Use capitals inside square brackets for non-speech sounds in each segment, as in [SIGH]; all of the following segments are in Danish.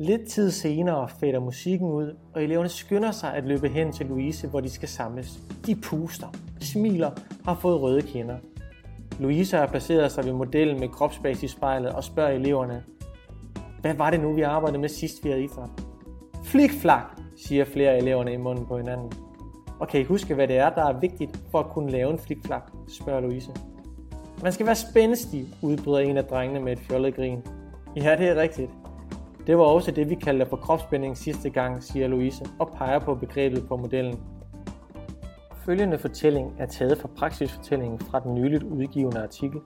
Lidt tid senere fader musikken ud, og eleverne skynder sig at løbe hen til Louise, hvor de skal samles. De puster, smiler, har fået røde kinder. Louise har placeret sig ved modellen med kropsbase i spejlet og spørger eleverne, hvad var det nu, vi arbejdede med sidst, vi havde idræt? Flikflak, siger flere af eleverne i munden på hinanden. Og kan I huske, hvad det er, der er vigtigt for at kunne lave en flikflak, spørger Louise. Man skal være spændstig, udbryder en af drengene med et fjollet grin. Ja, det er rigtigt. Det var også det, vi kaldte for kropsspænding sidste gang, siger Louise og peger på begrebet på modellen. Følgende fortælling er taget fra praksisfortællingen fra den nyligt udgivende artikel,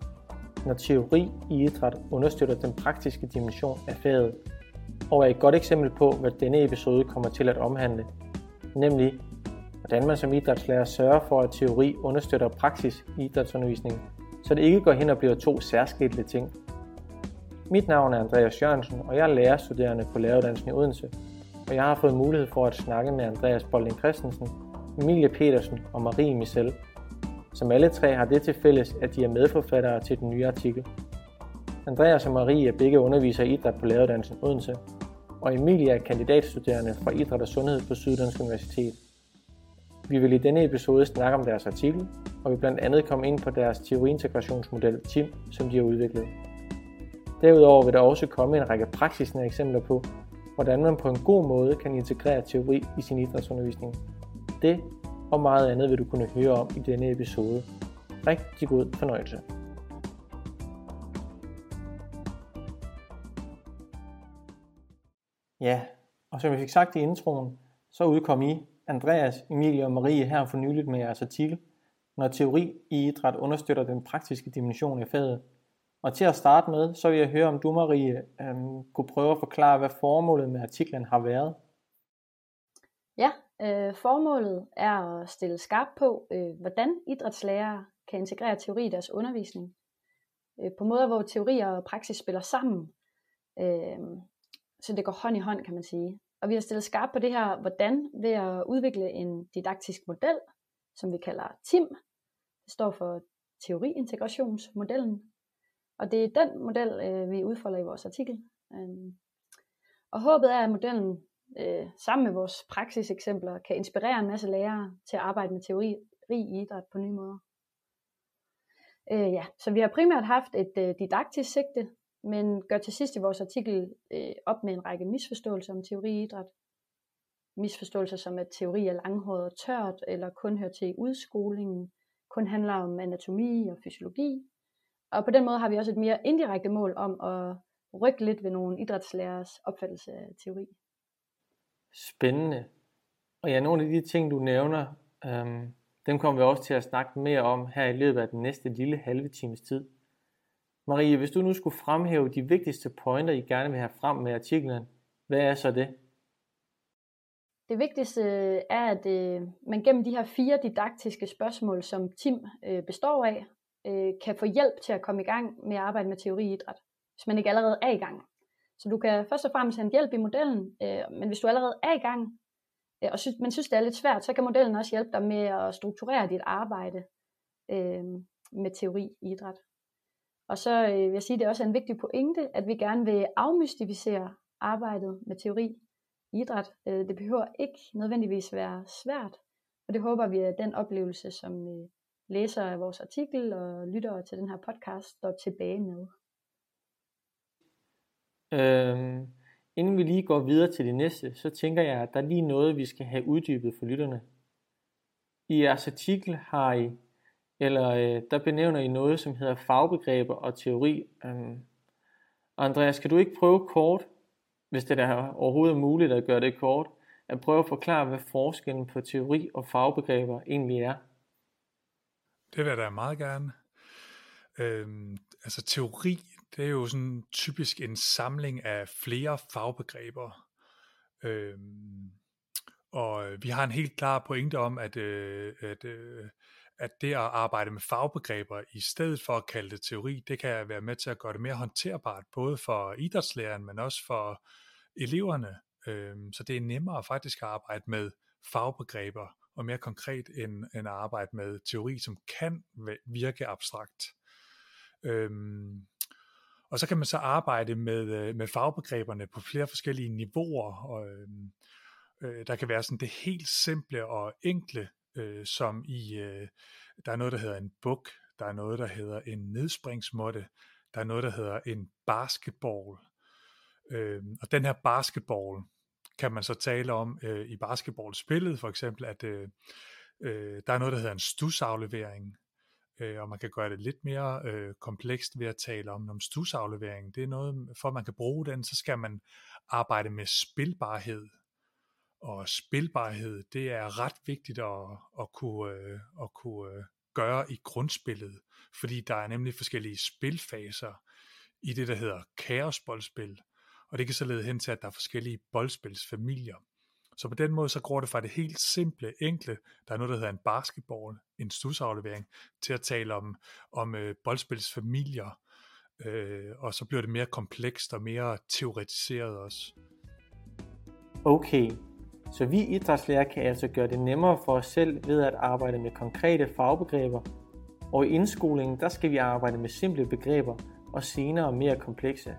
når teori i idræt understøtter den praktiske dimension af faget, og er et godt eksempel på, hvad denne episode kommer til at omhandle, nemlig hvordan man som idrætslærer sørger for, at teori understøtter praksis i idrætsundervisningen, så det ikke går hen og bliver to særskilte ting. Mit navn er Andreas Jørgensen, og jeg er lærerstuderende på læreruddannelsen i Odense, og jeg har fået mulighed for at snakke med Andreas Bolding Christensen, Emilie Petersen og Marie Michel, som alle tre har det til fælles, at de er medforfattere til den nye artikel. Andreas og Marie er begge undervisere i idræt på læreruddannelsen Odense, og Emilie er kandidatstuderende fra Idræt og Sundhed på Syddansk Universitet. Vi vil i denne episode snakke om deres artikel, og vi blandt andet komme ind på deres teoriintegrationsmodel TIM, som de har udviklet. Derudover vil der også komme en række praksisnære eksempler på, hvordan man på en god måde kan integrere teori i sin idrætsundervisning. Det og meget andet vil du kunne høre om i denne episode. Rigtig god fornøjelse. Ja, og som jeg fik sagt i introen, så udkom I, Andreas, Emilie og Marie her for nyligt med jeres artikel, når teori i idræt understøtter den praktiske dimension af faget. Og til at starte med, så vil jeg høre, om du, Marie, øhm, kunne prøve at forklare, hvad formålet med artiklen har været. Ja, øh, formålet er at stille skarp på, øh, hvordan idrætslærere kan integrere teori i deres undervisning. Øh, på måder, hvor teori og praksis spiller sammen. Øh, så det går hånd i hånd, kan man sige. Og vi har stillet skarp på det her, hvordan ved at udvikle en didaktisk model, som vi kalder TIM. Det står for teoriintegrationsmodellen. Og det er den model, øh, vi udfolder i vores artikel. Øh, og håbet er, at modellen øh, sammen med vores praksiseksempler kan inspirere en masse lærere til at arbejde med teori i idræt på nye måder. Øh, ja, så vi har primært haft et øh, didaktisk sigte, men gør til sidst i vores artikel øh, op med en række misforståelser om teori i idræt. Misforståelser som at teori er langhåret og tørt, eller kun hører til i udskolingen, kun handler om anatomi og fysiologi. Og på den måde har vi også et mere indirekte mål om at rykke lidt ved nogle idrætslærers opfattelse af teori. Spændende. Og ja, nogle af de ting, du nævner, øhm, dem kommer vi også til at snakke mere om her i løbet af den næste lille halve times tid. Marie, hvis du nu skulle fremhæve de vigtigste pointer, I gerne vil have frem med artiklen, hvad er så det? Det vigtigste er, at øh, man gennem de her fire didaktiske spørgsmål, som Tim øh, består af, øh, kan få hjælp til at komme i gang med at arbejde med teori i idræt, hvis man ikke allerede er i gang. Så du kan først og fremmest hente hjælp i modellen, øh, men hvis du allerede er i gang, øh, og sy- man synes, det er lidt svært, så kan modellen også hjælpe dig med at strukturere dit arbejde øh, med teori i idræt. Og så øh, vil jeg sige, at det også er en vigtig pointe, at vi gerne vil afmystificere arbejdet med teori i idræt. Øh, det behøver ikke nødvendigvis være svært, og det håber vi, er den oplevelse, som øh, læser af vores artikel og lytter til den her podcast, står tilbage med. Øhm, inden vi lige går videre til det næste, så tænker jeg, at der er lige noget, vi skal have uddybet for lytterne. I jeres artikel har I, eller øh, der benævner I noget, som hedder fagbegreber og teori. Øhm, Andreas, kan du ikke prøve kort, hvis det er overhovedet muligt at gøre det kort, at prøve at forklare, hvad forskellen på teori og fagbegreber egentlig er? Det vil jeg da meget gerne. Øhm, altså teori, det er jo sådan typisk en samling af flere fagbegreber. Øhm, og vi har en helt klar pointe om, at, øh, at, øh, at det at arbejde med fagbegreber i stedet for at kalde det teori, det kan være med til at gøre det mere håndterbart, både for idrætslæreren, men også for eleverne. Øhm, så det er nemmere faktisk at arbejde med fagbegreber, og mere konkret end, end at arbejde med teori, som kan virke abstrakt. Øhm, Og så kan man så arbejde med, øh, med fagbegreberne på flere forskellige niveauer. Og, øh, øh, der kan være sådan det helt simple og enkle, øh, som i, øh, der er noget, der hedder en buk, der er noget, der hedder en nedspringsmåtte, der er noget, der hedder en basketball. Øh, og den her basketball kan man så tale om øh, i basketballspillet, for eksempel, at øh, øh, der er noget, der hedder en stusaflevering, øh, og man kan gøre det lidt mere øh, komplekst ved at tale om, om stusaflevering. Det er noget, for at man kan bruge den, så skal man arbejde med spilbarhed. Og spilbarhed, det er ret vigtigt at, at kunne, øh, at kunne øh, gøre i grundspillet, fordi der er nemlig forskellige spilfaser i det, der hedder kaosboldspil, og det kan så lede hen til, at der er forskellige boldspilsfamilier. Så på den måde, så går det fra det helt simple, enkle, der er noget, der hedder en basketball, en stusaflevering, til at tale om, om øh, boldspilsfamilier, øh, og så bliver det mere komplekst og mere teoretiseret også. Okay, så vi idrætslærer kan altså gøre det nemmere for os selv ved at arbejde med konkrete fagbegreber, og i indskolingen der skal vi arbejde med simple begreber og senere mere komplekse.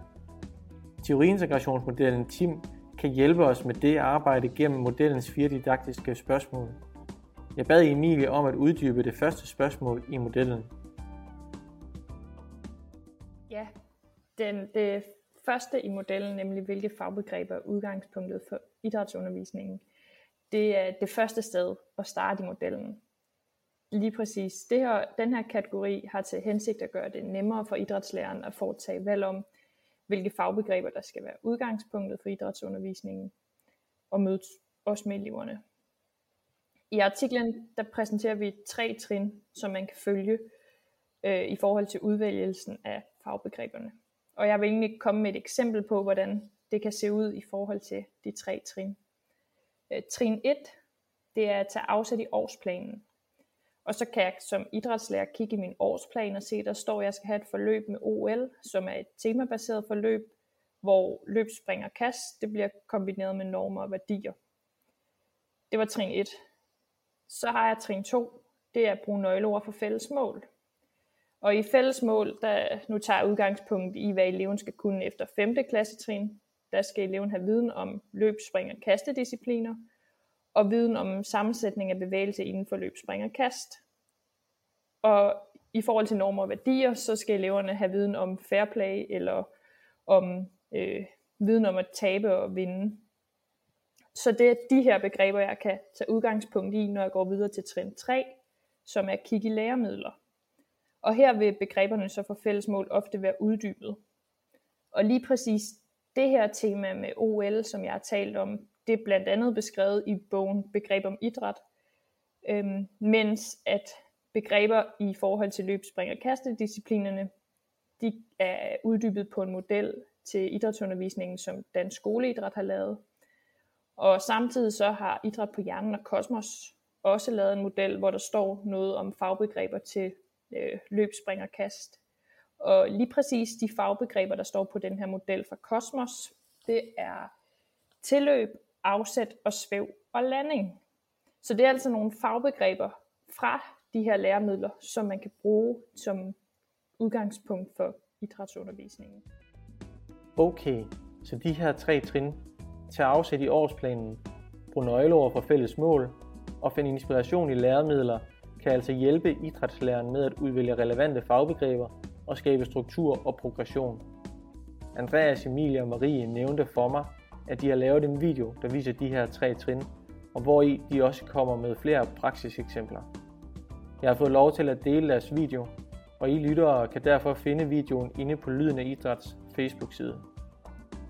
Teoriintegrationsmodellen TIM kan hjælpe os med det arbejde gennem modellens fire didaktiske spørgsmål. Jeg bad Emilie om at uddybe det første spørgsmål i modellen. Ja, den, det første i modellen, nemlig hvilke fagbegreber er udgangspunktet for idrætsundervisningen, det er det første sted at starte i modellen. Lige præcis. Det her, den her kategori har til hensigt at gøre det nemmere for idrætslæreren at foretage valg om, hvilke fagbegreber der skal være udgangspunktet for idrætsundervisningen, og mødes også med eleverne. I artiklen der præsenterer vi tre trin, som man kan følge øh, i forhold til udvælgelsen af fagbegreberne. Og jeg vil egentlig komme med et eksempel på, hvordan det kan se ud i forhold til de tre trin. Øh, trin 1, det er at tage afsæt i årsplanen. Og så kan jeg som idrætslærer kigge i min årsplan og se, der står, at jeg skal have et forløb med OL, som er et temabaseret forløb, hvor løb, spring og kast, det bliver kombineret med normer og værdier. Det var trin 1. Så har jeg trin 2, det er at bruge nøgleord for fælles mål. Og i fælles mål, der nu tager jeg udgangspunkt i, hvad eleven skal kunne efter 5. klassetrin. Der skal eleven have viden om løb, spring og kastediscipliner, og viden om sammensætning af bevægelse inden for løb, spring og kast. Og i forhold til normer og værdier, så skal eleverne have viden om fair play, eller om øh, viden om at tabe og vinde. Så det er de her begreber, jeg kan tage udgangspunkt i, når jeg går videre til trin 3, som er kig kigge i læremidler. Og her vil begreberne så for fællesmål ofte være uddybet. Og lige præcis det her tema med OL, som jeg har talt om, det er blandt andet beskrevet i bogen Begreb om idræt, øhm, mens at begreber i forhold til løb, spring og kastedisciplinerne, de er uddybet på en model til idrætsundervisningen, som Dansk Skoleidræt har lavet. Og samtidig så har Idræt på Hjernen og Kosmos også lavet en model, hvor der står noget om fagbegreber til øh, løb, spring og kast. Og lige præcis de fagbegreber, der står på den her model fra Kosmos, det er tilløb, afsæt og svæv og landing. Så det er altså nogle fagbegreber fra de her læremidler, som man kan bruge som udgangspunkt for idrætsundervisningen. Okay, så de her tre trin, tager afsæt i årsplanen, bruge nøgleord for fælles mål og finde inspiration i læremidler, kan altså hjælpe idrætslæreren med at udvælge relevante fagbegreber og skabe struktur og progression. Andreas, Emilie og Marie nævnte for mig, at de har lavet en video, der viser de her tre trin, og hvor i de også kommer med flere praksiseksempler. Jeg har fået lov til at dele deres video, og I lyttere kan derfor finde videoen inde på Lyden af Idræts Facebook-side.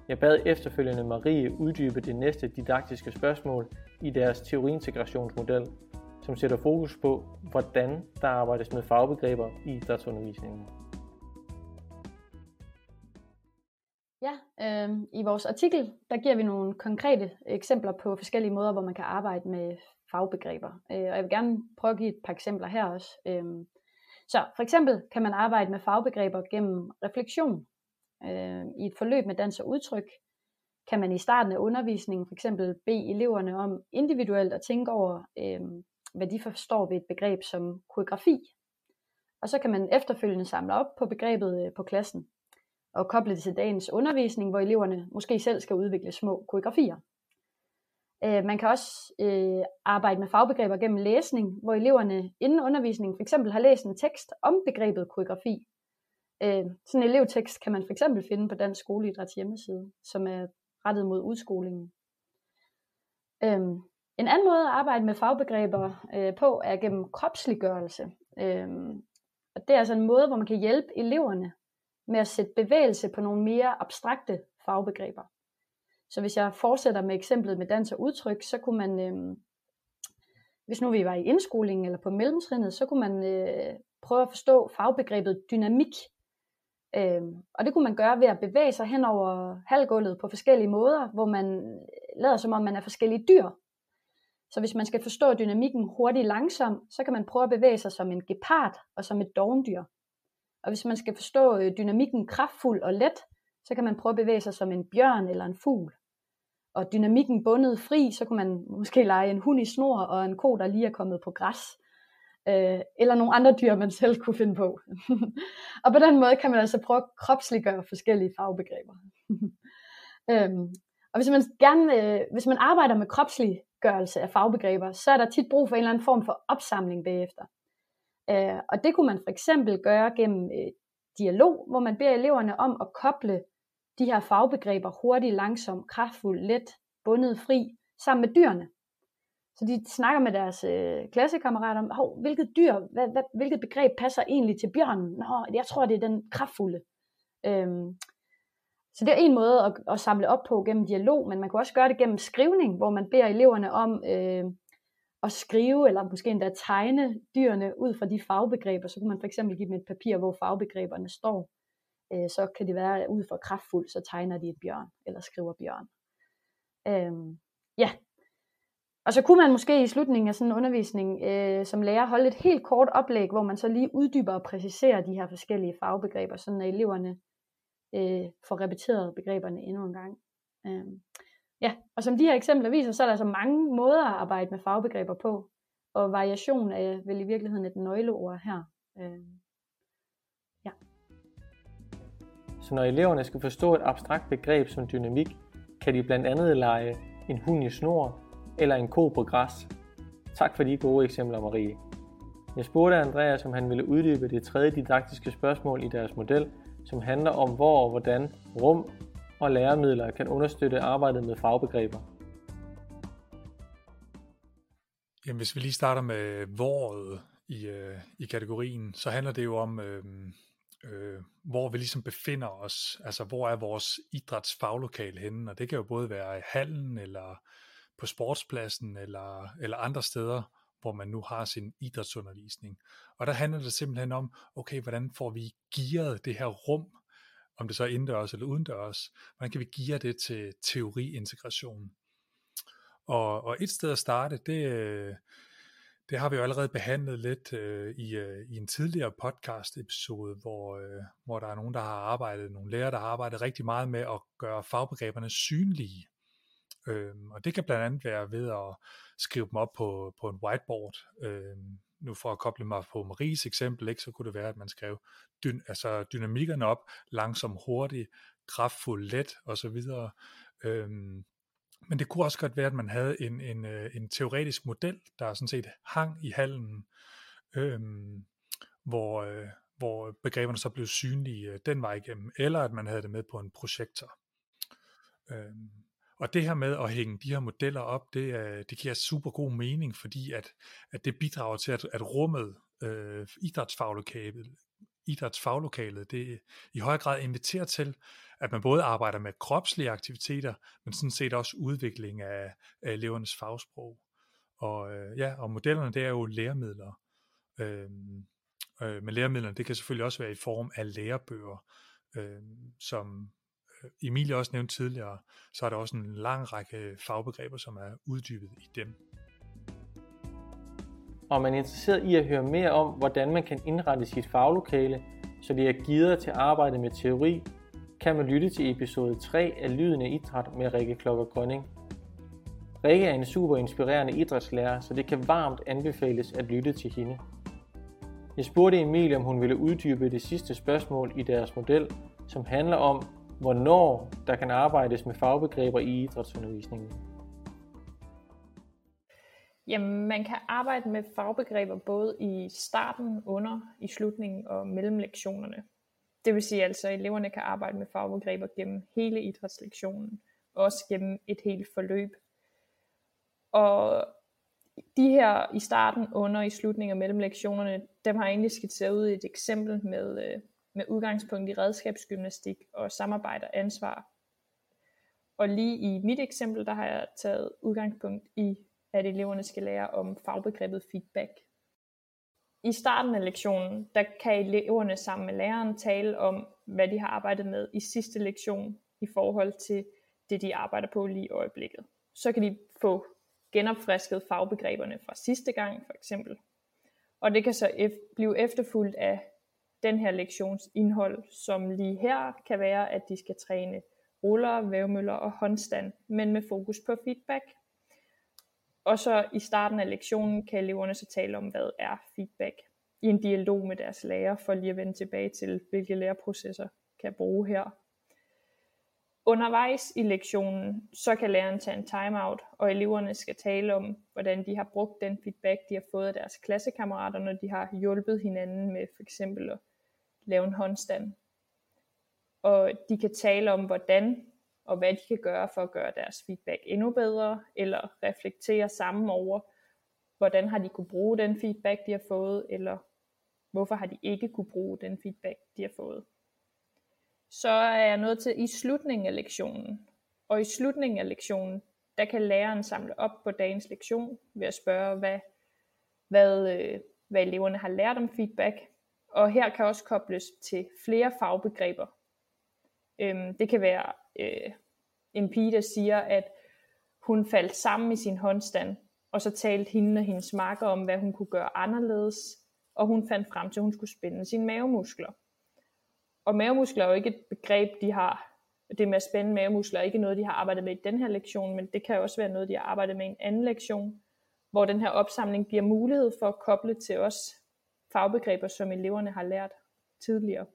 Jeg bad efterfølgende Marie uddybe det næste didaktiske spørgsmål i deres teoriintegrationsmodel, som sætter fokus på, hvordan der arbejdes med fagbegreber i idrætsundervisningen. Ja, øh, i vores artikel, der giver vi nogle konkrete eksempler på forskellige måder, hvor man kan arbejde med fagbegreber. Øh, og jeg vil gerne prøve at give et par eksempler her også. Øh, så for eksempel kan man arbejde med fagbegreber gennem refleksion. Øh, I et forløb med dans og udtryk kan man i starten af undervisningen for eksempel bede eleverne om individuelt at tænke over, øh, hvad de forstår ved et begreb som koreografi. Og så kan man efterfølgende samle op på begrebet øh, på klassen og koble det til dagens undervisning, hvor eleverne måske selv skal udvikle små koreografier. Øh, man kan også øh, arbejde med fagbegreber gennem læsning, hvor eleverne inden undervisningen f.eks. har læst en tekst om begrebet koreografi. Øh, sådan en elevtekst kan man f.eks. finde på Dansk Skoleidræts hjemmeside, som er rettet mod udskolingen. Øh, en anden måde at arbejde med fagbegreber øh, på er gennem kropsliggørelse. Øh, og det er altså en måde, hvor man kan hjælpe eleverne med at sætte bevægelse på nogle mere abstrakte fagbegreber. Så hvis jeg fortsætter med eksemplet med dans og udtryk, så kunne man, øh, hvis nu vi var i indskolingen eller på mellemtrinnet, så kunne man øh, prøve at forstå fagbegrebet dynamik. Øh, og det kunne man gøre ved at bevæge sig hen over halvgulvet på forskellige måder, hvor man øh, lader som om man er forskellige dyr. Så hvis man skal forstå dynamikken hurtigt langsomt, så kan man prøve at bevæge sig som en gepard og som et dovendyr. Og hvis man skal forstå øh, dynamikken kraftfuld og let, så kan man prøve at bevæge sig som en bjørn eller en fugl. Og dynamikken bundet fri, så kan man måske lege en hund i snor og en ko, der lige er kommet på græs. Øh, eller nogle andre dyr, man selv kunne finde på. [LAUGHS] og på den måde kan man altså prøve at kropsliggøre forskellige fagbegreber. [LAUGHS] øhm, og hvis man gerne, øh, hvis man arbejder med kropsliggørelse af fagbegreber, så er der tit brug for en eller anden form for opsamling bagefter. Øh, og det kunne man for eksempel gøre gennem øh, dialog, hvor man beder eleverne om at koble de her fagbegreber hurtigt, langsomt, kraftfuldt, let, bundet, fri, sammen med dyrene. Så de snakker med deres øh, klassekammerater om, Hov, hvilket dyr, hvad, hvad, hvilket begreb passer egentlig til bjørnen? Nå, jeg tror, det er den kraftfulde. Øhm, så det er en måde at, at samle op på gennem dialog, men man kan også gøre det gennem skrivning, hvor man beder eleverne om øh, at skrive, eller måske endda tegne dyrene ud fra de fagbegreber. Så kan man for eksempel give dem et papir, hvor fagbegreberne står. Øh, så kan det være ud fra kraftfuld, så tegner de et bjørn, eller skriver bjørn. Øh, ja, og så kunne man måske i slutningen af sådan en undervisning øh, som lærer holde et helt kort oplæg, hvor man så lige uddyber og præciserer de her forskellige fagbegreber, så at eleverne øh, får repeteret begreberne endnu en gang. Øh, ja, og som de her eksempler viser, så er der altså mange måder at arbejde med fagbegreber på, og variation er vel i virkeligheden et nøgleord her. Øh, ja. Så når eleverne skal forstå et abstrakt begreb som dynamik, kan de blandt andet lege en hund i snor, eller en ko på græs. Tak for de gode eksempler, Marie. Jeg spurgte Andreas, om han ville uddybe det tredje didaktiske spørgsmål i deres model, som handler om, hvor og hvordan rum og læremidler kan understøtte arbejdet med fagbegreber. Jamen, hvis vi lige starter med hvoret i, øh, i kategorien, så handler det jo om, øh, øh, hvor vi ligesom befinder os. Altså, hvor er vores idrætsfaglokale henne? Og det kan jo både være i hallen, eller på sportspladsen eller, eller andre steder, hvor man nu har sin idrætsundervisning. Og der handler det simpelthen om, okay, hvordan får vi gearet det her rum, om det så er indendørs eller udendørs, hvordan kan vi give det til teoriintegration? Og, og et sted at starte, det, det har vi jo allerede behandlet lidt øh, i, øh, i en tidligere podcast episode, hvor, øh, hvor der er nogen, der har arbejdet, nogle lærere, der har arbejdet rigtig meget med at gøre fagbegreberne synlige. Øh, og det kan blandt andet være ved at skrive dem op på, på en whiteboard. Øh, nu for at koble mig på Maries eksempel, ikke, så kunne det være, at man skrev dyn, altså dynamikkerne op, langsom, hurtigt, kraftfuld, let osv. Øhm, men det kunne også godt være, at man havde en, en, øh, en teoretisk model, der sådan set hang i hallen, øhm, hvor, øh, hvor begreberne så blev synlige øh, den vej igennem, eller at man havde det med på en projektor. Øhm, og det her med at hænge de her modeller op, det, er, det giver super god mening, fordi at, at det bidrager til, at, at rummet, øh, idrætsfaglokalet, idrætsfaglokalet, det i høj grad inviterer til, at man både arbejder med kropslige aktiviteter, men sådan set også udvikling af, af elevernes fagsprog. Og øh, ja, og modellerne, det er jo læremidler. Øh, øh, men læremidlerne, det kan selvfølgelig også være i form af lærebøger, øh, som Øh, Emilie også nævnte tidligere, så er der også en lang række fagbegreber, som er uddybet i dem. Og man er interesseret i at høre mere om, hvordan man kan indrette sit faglokale, så det er givet til arbejde med teori, kan man lytte til episode 3 af Lyden af Idræt med Rikke Klokker Grønning. Rikke er en super inspirerende idrætslærer, så det kan varmt anbefales at lytte til hende. Jeg spurgte Emilie, om hun ville uddybe det sidste spørgsmål i deres model, som handler om, hvornår der kan arbejdes med fagbegreber i idrætsundervisningen. Jamen, man kan arbejde med fagbegreber både i starten, under, i slutningen og mellem lektionerne. Det vil sige altså, at eleverne kan arbejde med fagbegreber gennem hele idrætslektionen, også gennem et helt forløb. Og de her i starten, under, i slutningen og mellem lektionerne, dem har jeg egentlig skitseret ud i et eksempel med, øh, med udgangspunkt i redskabsgymnastik og samarbejde og ansvar. Og lige i mit eksempel, der har jeg taget udgangspunkt i at eleverne skal lære om fagbegrebet feedback. I starten af lektionen, der kan eleverne sammen med læreren tale om, hvad de har arbejdet med i sidste lektion i forhold til det, de arbejder på lige i øjeblikket. Så kan de få genopfrisket fagbegreberne fra sidste gang, for eksempel. Og det kan så blive efterfulgt af den her lektions indhold, som lige her kan være, at de skal træne ruller, vævmøller og håndstand, men med fokus på feedback. Og så i starten af lektionen kan eleverne så tale om, hvad er feedback i en dialog med deres lærer, for lige at vende tilbage til, hvilke læreprocesser kan bruge her. Undervejs i lektionen, så kan læreren tage en timeout, og eleverne skal tale om, hvordan de har brugt den feedback, de har fået af deres klassekammerater, når de har hjulpet hinanden med for eksempel at lave en håndstand. Og de kan tale om, hvordan og hvad de kan gøre for at gøre deres feedback endnu bedre, eller reflektere sammen over, hvordan har de kunne bruge den feedback, de har fået, eller hvorfor har de ikke kunne bruge den feedback, de har fået. Så er jeg nået til i slutningen af lektionen. Og i slutningen af lektionen, der kan læreren samle op på dagens lektion ved at spørge, hvad, hvad, øh, hvad eleverne har lært om feedback. Og her kan også kobles til flere fagbegreber. Øhm, det kan være øh, en pige, der siger, at hun faldt sammen i sin håndstand, og så talte hende og hendes makker om, hvad hun kunne gøre anderledes, og hun fandt frem til, at hun skulle spænde sine mavemuskler. Og mavemuskler er jo ikke et begreb, de har, det med at spænde mavemuskler er ikke noget, de har arbejdet med i den her lektion, men det kan også være noget, de har arbejdet med i en anden lektion, hvor den her opsamling giver mulighed for at koble til os fagbegreber, som eleverne har lært tidligere.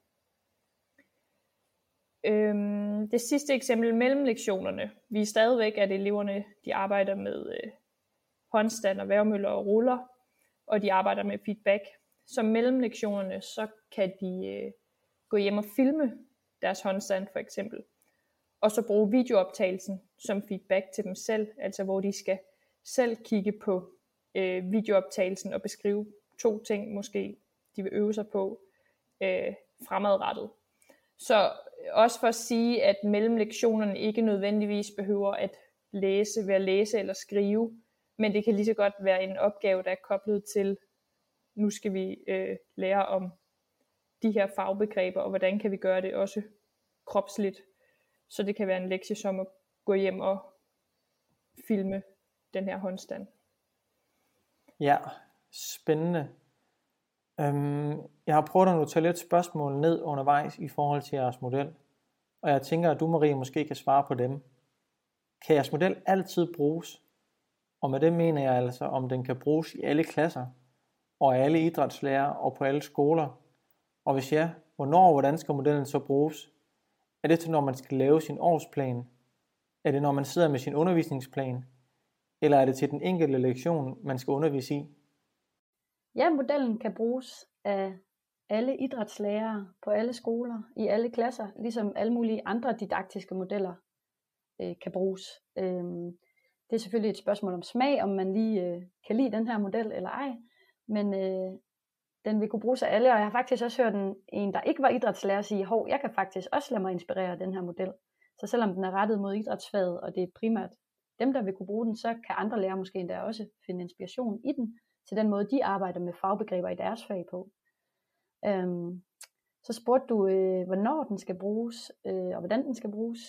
Øhm, det sidste eksempel mellem lektionerne. Vi er stadigvæk, at eleverne de arbejder med øh, håndstand og værmøller og ruller, og de arbejder med feedback. Så mellem lektionerne, så kan de øh, gå hjem og filme deres håndstand for eksempel, og så bruge videooptagelsen som feedback til dem selv, altså hvor de skal selv kigge på øh, videooptagelsen og beskrive to ting måske, de vil øve sig på øh, fremadrettet. Så øh, også for at sige, at mellem lektionerne ikke nødvendigvis behøver at læse ved at læse eller skrive, men det kan lige så godt være en opgave, der er koblet til, nu skal vi øh, lære om de her fagbegreber, og hvordan kan vi gøre det også kropsligt. Så det kan være en lektie som at gå hjem og filme den her håndstand. Ja, spændende. Øhm, jeg har prøvet at notere lidt spørgsmål ned undervejs i forhold til jeres model, og jeg tænker, at du, Marie, måske kan svare på dem. Kan jeres model altid bruges? Og med det mener jeg altså, om den kan bruges i alle klasser, og af alle idrætslærer og på alle skoler. Og hvis ja, hvornår og hvordan skal modellen så bruges? Er det til, når man skal lave sin årsplan? Er det, når man sidder med sin undervisningsplan? Eller er det til den enkelte lektion, man skal undervise i? Ja, modellen kan bruges af alle idrætslærere på alle skoler, i alle klasser, ligesom alle mulige andre didaktiske modeller øh, kan bruges. Øhm, det er selvfølgelig et spørgsmål om smag, om man lige øh, kan lide den her model eller ej, men øh, den vil kunne bruges af alle, og jeg har faktisk også hørt en, en der ikke var idrætslærer, sige, hov, jeg kan faktisk også lade mig inspirere af den her model. Så selvom den er rettet mod idrætsfaget, og det er primært dem, der vil kunne bruge den, så kan andre lærere måske endda også finde inspiration i den, til den måde, de arbejder med fagbegreber i deres fag på. Øhm, så spurgte du, øh, hvornår den skal bruges, øh, og hvordan den skal bruges.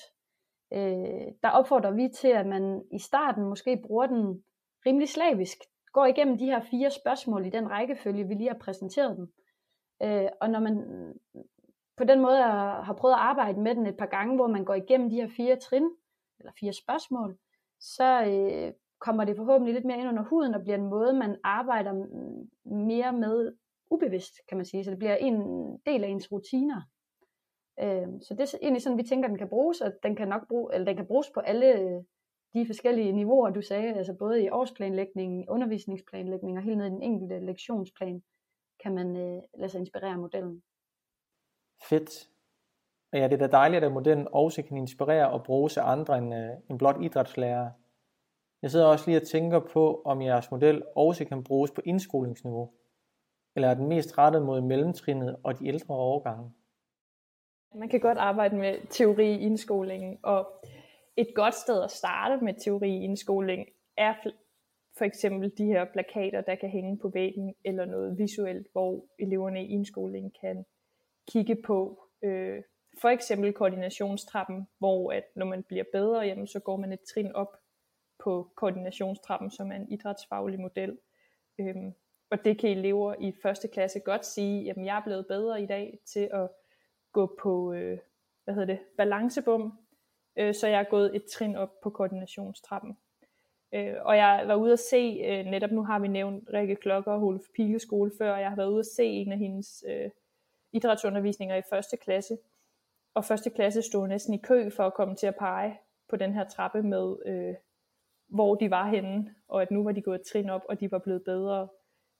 Øh, der opfordrer vi til, at man i starten måske bruger den rimelig slavisk, går igennem de her fire spørgsmål i den rækkefølge, vi lige har præsenteret dem. Øh, og når man på den måde har prøvet at arbejde med den et par gange, hvor man går igennem de her fire trin, eller fire spørgsmål, så øh, kommer det forhåbentlig lidt mere ind under huden, og bliver en måde, man arbejder mere med ubevidst, kan man sige. Så det bliver en del af ens rutiner. Øh, så det er egentlig sådan, vi tænker, den kan bruges, og den kan nok bruge, eller den kan bruges på alle øh, de forskellige niveauer, du sagde, altså både i årsplanlægning, undervisningsplanlægning og helt ned i den enkelte lektionsplan, kan man øh, lade sig inspirere af modellen. Fedt. Ja, det er da dejligt, at modellen også kan inspirere og bruges af andre end, øh, end blot idrætslærere. Jeg sidder også lige og tænker på, om jeres model også kan bruges på indskolingsniveau, eller er den mest rettet mod mellemtrinnet og de ældre overgange? Man kan godt arbejde med teori i indskolingen, og et godt sted at starte med teori i indskoling er for eksempel de her plakater, der kan hænge på væggen, eller noget visuelt, hvor eleverne i indskolingen kan kigge på. Øh, for eksempel koordinationstrappen, hvor at når man bliver bedre, jamen, så går man et trin op på koordinationstrappen, som er en idrætsfaglig model. Øhm, og det kan elever i første klasse godt sige, jamen jeg er blevet bedre i dag til at gå på øh, hvad hedder det, balancebom, øh, så jeg er gået et trin op på koordinationstrappen. Øh, og jeg var ude at se, øh, netop nu har vi nævnt Rikke Klokker og Hulf Pileskole før, og jeg har været ude at se en af hendes øh, idrætsundervisninger i første klasse. Og første klasse stod næsten i kø for at komme til at pege på den her trappe med, øh, hvor de var henne, og at nu var de gået et trin op, og de var blevet bedre.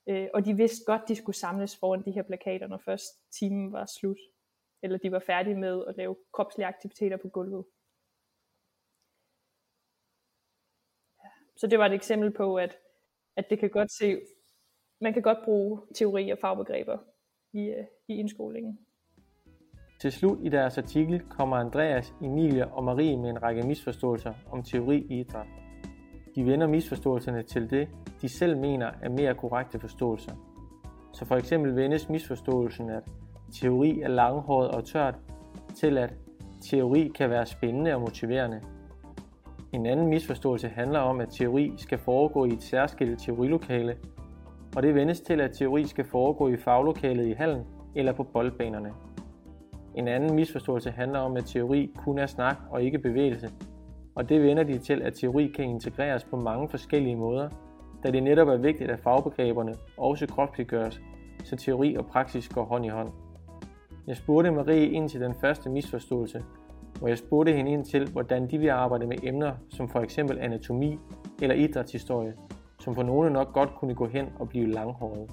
Øh, og de vidste godt, de skulle samles foran de her plakater, når først timen var slut. Eller de var færdige med at lave kropslige aktiviteter på gulvet. Så det var et eksempel på, at, at det kan godt se, man kan godt bruge teori og fagbegreber i, øh, i indskolingen. Til slut i deres artikel kommer Andreas, Emilie og Marie med en række misforståelser om teori i idræt. De vender misforståelserne til det, de selv mener er mere korrekte forståelser. Så for eksempel vendes misforståelsen, at teori er langhåret og tørt, til at teori kan være spændende og motiverende. En anden misforståelse handler om, at teori skal foregå i et særskilt teorilokale, og det vendes til, at teori skal foregå i faglokalet i hallen eller på boldbanerne. En anden misforståelse handler om, at teori kun er snak og ikke bevægelse, og det vender de til, at teori kan integreres på mange forskellige måder, da det netop er vigtigt, at fagbegreberne også kropsliggøres, så teori og praksis går hånd i hånd. Jeg spurgte Marie ind til den første misforståelse, hvor jeg spurgte hende ind til, hvordan de vil arbejde med emner som for eksempel anatomi eller idrætshistorie, som for nogle nok godt kunne gå hen og blive langhåret.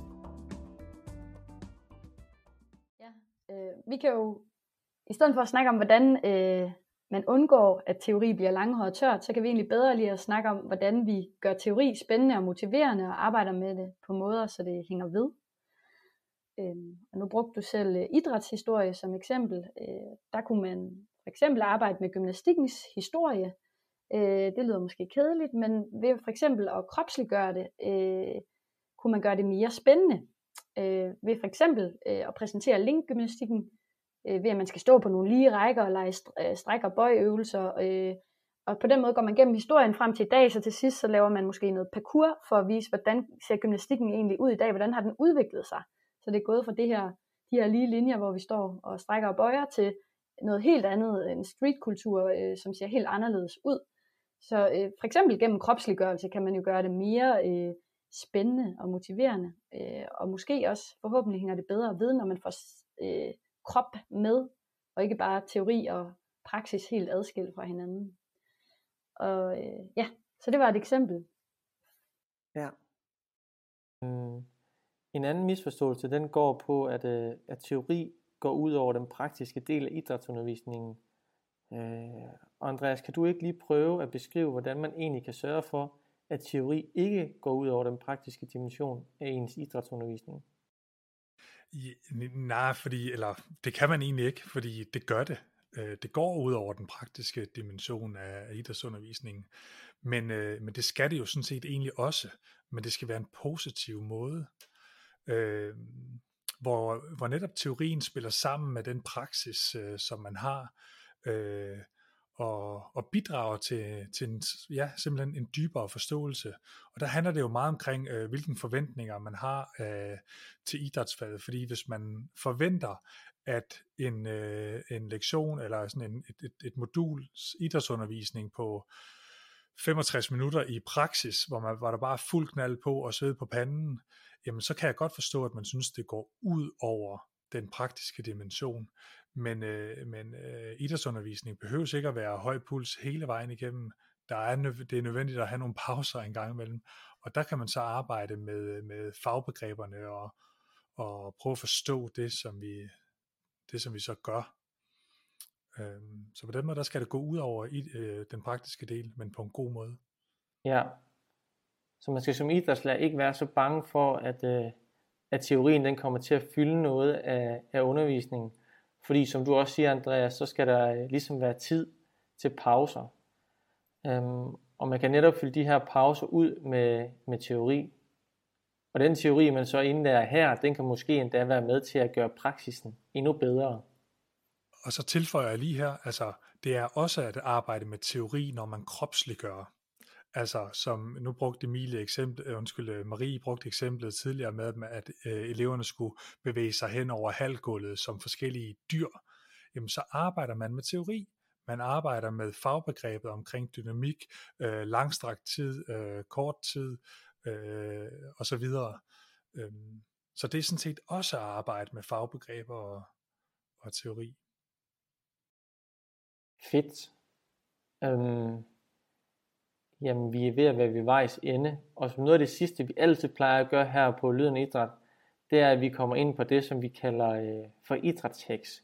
Ja, øh, vi kan jo, i stedet for at snakke om, hvordan øh, man undgår, at teori bliver langhåret tørt, så kan vi egentlig bedre lige at snakke om, hvordan vi gør teori spændende og motiverende og arbejder med det på måder, så det hænger ved. Øhm, og nu brugte du selv øh, idrætshistorie som eksempel. Øh, der kunne man for eksempel arbejde med gymnastikkens historie. Øh, det lyder måske kedeligt, men ved for eksempel at kropsliggøre det, øh, kunne man gøre det mere spændende. Øh, ved for eksempel øh, at præsentere linkgymnastikken, øh, ved at man skal stå på nogle lige rækker og lege øh, stræk- og bøjøvelser. Øh, og på den måde går man gennem historien frem til i dag, så til sidst så laver man måske noget parkour for at vise, hvordan ser gymnastikken egentlig ud i dag, hvordan har den udviklet sig. Så det er gået fra det her, de her lige linjer, hvor vi står og strækker og bøjer, til noget helt andet, en streetkultur, øh, som ser helt anderledes ud. Så øh, for eksempel gennem kropsliggørelse kan man jo gøre det mere øh, spændende og motiverende, øh, og måske også forhåbentlig hænger det bedre ved, når man får øh, krop med, og ikke bare teori og praksis helt adskilt fra hinanden. Og øh, ja, så det var et eksempel. Ja. Mm. En anden misforståelse, den går på, at, øh, at teori går ud over den praktiske del af idrætsundervisningen. Øh, Andreas, kan du ikke lige prøve at beskrive, hvordan man egentlig kan sørge for, at teori ikke går ud over den praktiske dimension af ens idrætsundervisning? Nej, fordi, eller det kan man egentlig ikke, fordi det gør det. Øh, det går ud over den praktiske dimension af idrætsundervisningen. Men, øh, men det skal det jo sådan set egentlig også. Men det skal være en positiv måde. Øh, hvor, hvor netop teorien spiller sammen med den praksis, øh, som man har, øh, og, og bidrager til, til en, ja, simpelthen en dybere forståelse. Og der handler det jo meget omkring, øh, hvilke forventninger man har øh, til idrætsfaget, fordi hvis man forventer, at en, øh, en lektion eller sådan en, et, et, et modul idrætsundervisning på 65 minutter i praksis, hvor, man, var der bare fuld knald på og sved på panden, jamen så kan jeg godt forstå, at man synes, det går ud over den praktiske dimension. Men, øh, men øh, idrætsundervisning behøver ikke at være høj puls hele vejen igennem. Der er, det er nødvendigt at have nogle pauser en gang imellem. Og der kan man så arbejde med, med fagbegreberne og, og prøve at forstå det, som vi, det, som vi så gør. Øhm, så på den måde, der skal det gå ud over i, øh, den praktiske del, men på en god måde. Ja, så man skal som idrætslærer ikke være så bange for, at, øh, at teorien den kommer til at fylde noget af, af undervisningen. Fordi som du også siger, Andreas, så skal der øh, ligesom være tid til pauser. Øhm, og man kan netop fylde de her pauser ud med, med teori. Og den teori, man så indlærer her, den kan måske endda være med til at gøre praksisen endnu bedre. Og så tilføjer jeg lige her, altså det er også at arbejde med teori, når man kropsliggør. Altså som nu brugte Emilie eksempel, øh, undskyld, øh, Marie brugte eksemplet tidligere med, at øh, eleverne skulle bevæge sig hen over halvgulvet som forskellige dyr. Jamen så arbejder man med teori. Man arbejder med fagbegrebet omkring dynamik, øh, langstrakt tid, øh, kort tid øh, og så videre. Øhm, så det er sådan set også at arbejde med fagbegreber og, og teori. Fedt. Øhm, jamen, vi er ved at være ved vejs ende. Og som noget af det sidste, vi altid plejer at gøre her på Lyden Idræt, det er, at vi kommer ind på det, som vi kalder øh, for idrætsheks.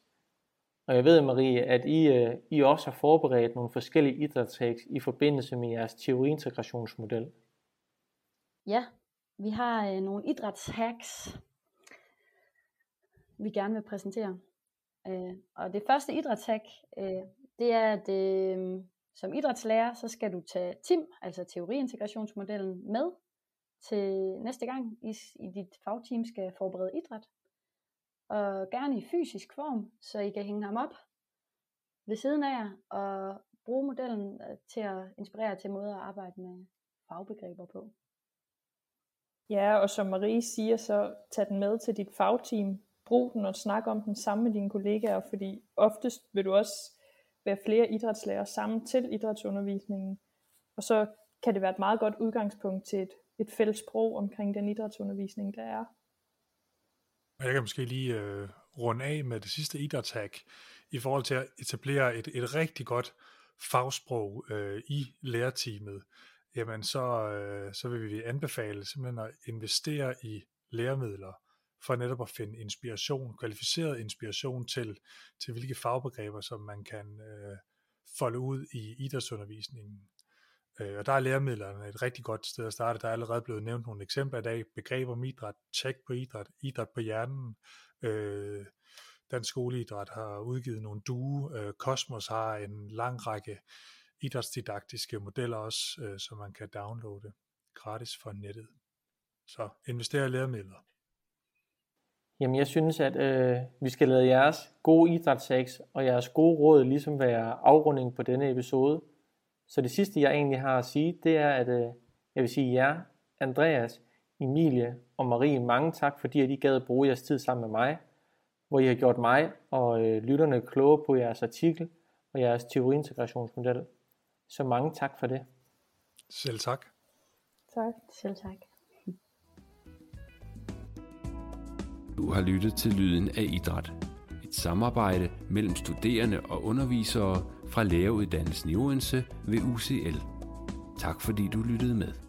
Og jeg ved, Marie, at I, øh, I også har forberedt nogle forskellige idrætsheks i forbindelse med jeres teoriintegrationsmodel. Ja, vi har øh, nogle idrætshacks, vi gerne vil præsentere. Øh, og det første idrætshack, øh, det er, at øh, som idrætslærer, så skal du tage TIM, altså teoriintegrationsmodellen, med til næste gang, I, i dit fagteam skal forberede idræt. Og gerne i fysisk form, så I kan hænge ham op ved siden af jer, og bruge modellen øh, til at inspirere til måder at arbejde med fagbegreber på. Ja, og som Marie siger, så tag den med til dit fagteam. Brug den og snak om den sammen med dine kollegaer, fordi oftest vil du også være flere idrætslærer sammen til idrætsundervisningen. Og så kan det være et meget godt udgangspunkt til et, et fælles sprog omkring den idrætsundervisning, der er. Og jeg kan måske lige øh, runde af med det sidste idrætshack i forhold til at etablere et, et rigtig godt fagsprog øh, i lærerteamet. Jamen så, øh, så vil vi anbefale simpelthen at investere i læremidler for netop at finde inspiration, kvalificeret inspiration til, til hvilke fagbegreber, som man kan øh, folde ud i idrætsundervisningen. Øh, og der er læremidlerne et rigtig godt sted at starte. Der er allerede blevet nævnt nogle eksempler i dag. Begreber om idræt, tjek på idræt, idræt på hjernen. Øh, Dansk Skoleidræt har udgivet nogle due. Øh, Cosmos har en lang række idrætsdidaktiske modeller også, øh, som man kan downloade gratis fra nettet. Så invester i læremidler. Jamen jeg synes, at øh, vi skal lade jeres gode idrætssaks og jeres gode råd ligesom være afrunding på denne episode. Så det sidste, jeg egentlig har at sige, det er, at øh, jeg vil sige jer, Andreas, Emilie og Marie, mange tak, fordi at I gad at bruge jeres tid sammen med mig, hvor I har gjort mig og øh, lytterne kloge på jeres artikel og jeres teoriintegrationsmodel. Så mange tak for det. Selv tak. Tak. Selv tak. Du har lyttet til Lyden af Idræt. Et samarbejde mellem studerende og undervisere fra læreruddannelsen i Odense ved UCL. Tak fordi du lyttede med.